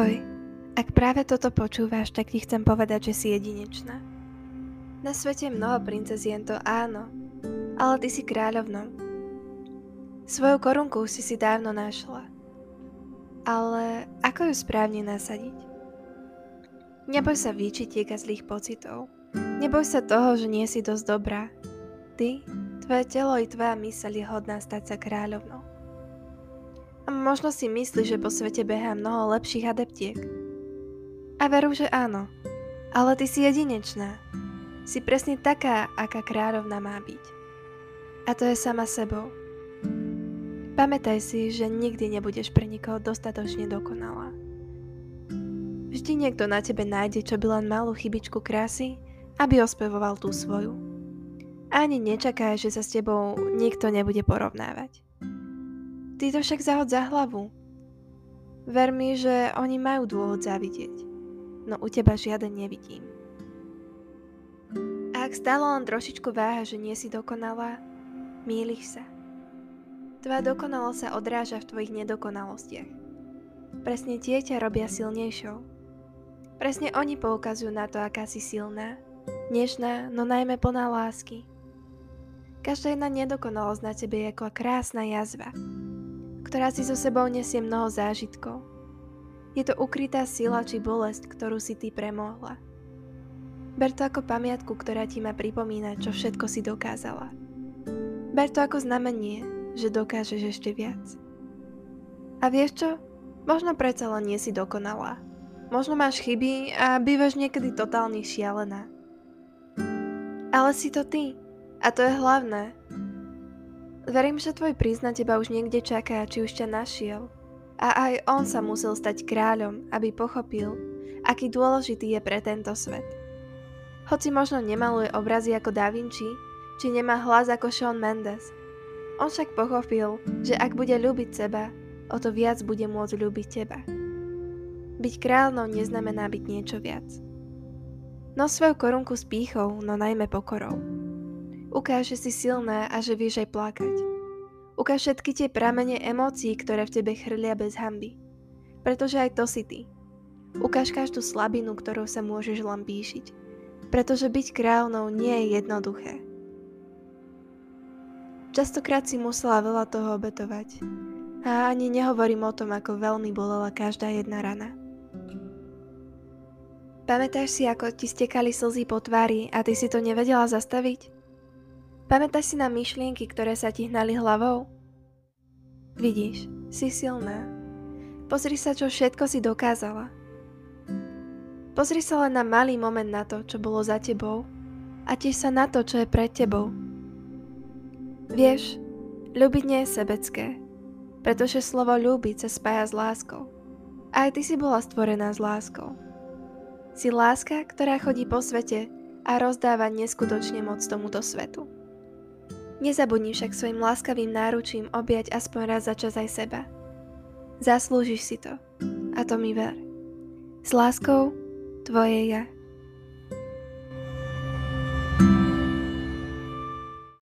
Ahoj, ak práve toto počúvaš, tak ti chcem povedať, že si jedinečná. Na svete je mnoho princezien, to áno, ale ty si kráľovnou. Svoju korunku si si dávno našla. Ale ako ju správne nasadiť? Neboj sa výčitiek a zlých pocitov. Neboj sa toho, že nie si dosť dobrá. Ty, tvoje telo i tvoja myseľ je hodná stať sa kráľovnou. Možno si myslíš, že po svete behá mnoho lepších adeptiek. A veru, že áno. Ale ty si jedinečná. Si presne taká, aká kráľovna má byť. A to je sama sebou. Pamätaj si, že nikdy nebudeš pre nikoho dostatočne dokonalá. Vždy niekto na tebe nájde, čo by len malú chybičku krásy, aby ospevoval tú svoju. Ani nečakaj, že sa s tebou nikto nebude porovnávať. Ty to však zahod za hlavu. Ver mi, že oni majú dôvod zavidieť, no u teba žiaden nevidím. Ak stále len trošičku váha, že nie si dokonalá, míliš sa. Tvoja dokonalosť sa odráža v tvojich nedokonalostiach. Presne tie ťa robia silnejšou. Presne oni poukazujú na to, aká si silná, nežná, no najmä plná lásky. Každá jedna nedokonalosť na tebe je ako krásna jazva, ktorá si so sebou nesie mnoho zážitkov. Je to ukrytá sila či bolesť, ktorú si ty premohla. Ber to ako pamiatku, ktorá ti má pripomínať, čo všetko si dokázala. Ber to ako znamenie, že dokážeš ešte viac. A vieš čo? Možno predsa len nie si dokonalá. Možno máš chyby a bývaš niekedy totálne šialená. Ale si to ty. A to je hlavné. Verím, že tvoj prís na teba už niekde čaká, či už ťa našiel. A aj on sa musel stať kráľom, aby pochopil, aký dôležitý je pre tento svet. Hoci možno nemaluje obrazy ako Da Vinci, či nemá hlas ako Sean Mendes. On však pochopil, že ak bude ľúbiť seba, o to viac bude môcť ľúbiť teba. Byť kráľnou neznamená byť niečo viac. No svoju korunku s pýchou, no najmä pokorou. Ukáž, že si silná a že vieš aj plakať. Ukáž všetky tie pramene emócií, ktoré v tebe chrlia bez hamby. Pretože aj to si ty. Ukáž každú slabinu, ktorou sa môžeš píšiť. Pretože byť kráľnou nie je jednoduché. Častokrát si musela veľa toho obetovať. A ani nehovorím o tom, ako veľmi bolela každá jedna rana. Pamätáš si, ako ti stekali slzy po tvári a ty si to nevedela zastaviť? Pamätáš si na myšlienky, ktoré sa ti hnali hlavou? Vidíš, si silná. Pozri sa, čo všetko si dokázala. Pozri sa len na malý moment na to, čo bolo za tebou a tiež sa na to, čo je pred tebou. Vieš, ľúbiť nie je sebecké, pretože slovo ľúbiť sa spája s láskou. A aj ty si bola stvorená s láskou. Si láska, ktorá chodí po svete a rozdáva neskutočne moc tomuto svetu. Nezabudni však svojim láskavým náručím objať aspoň raz za čas aj seba. Zaslúžiš si to. A to mi ver. S láskou, tvoje ja.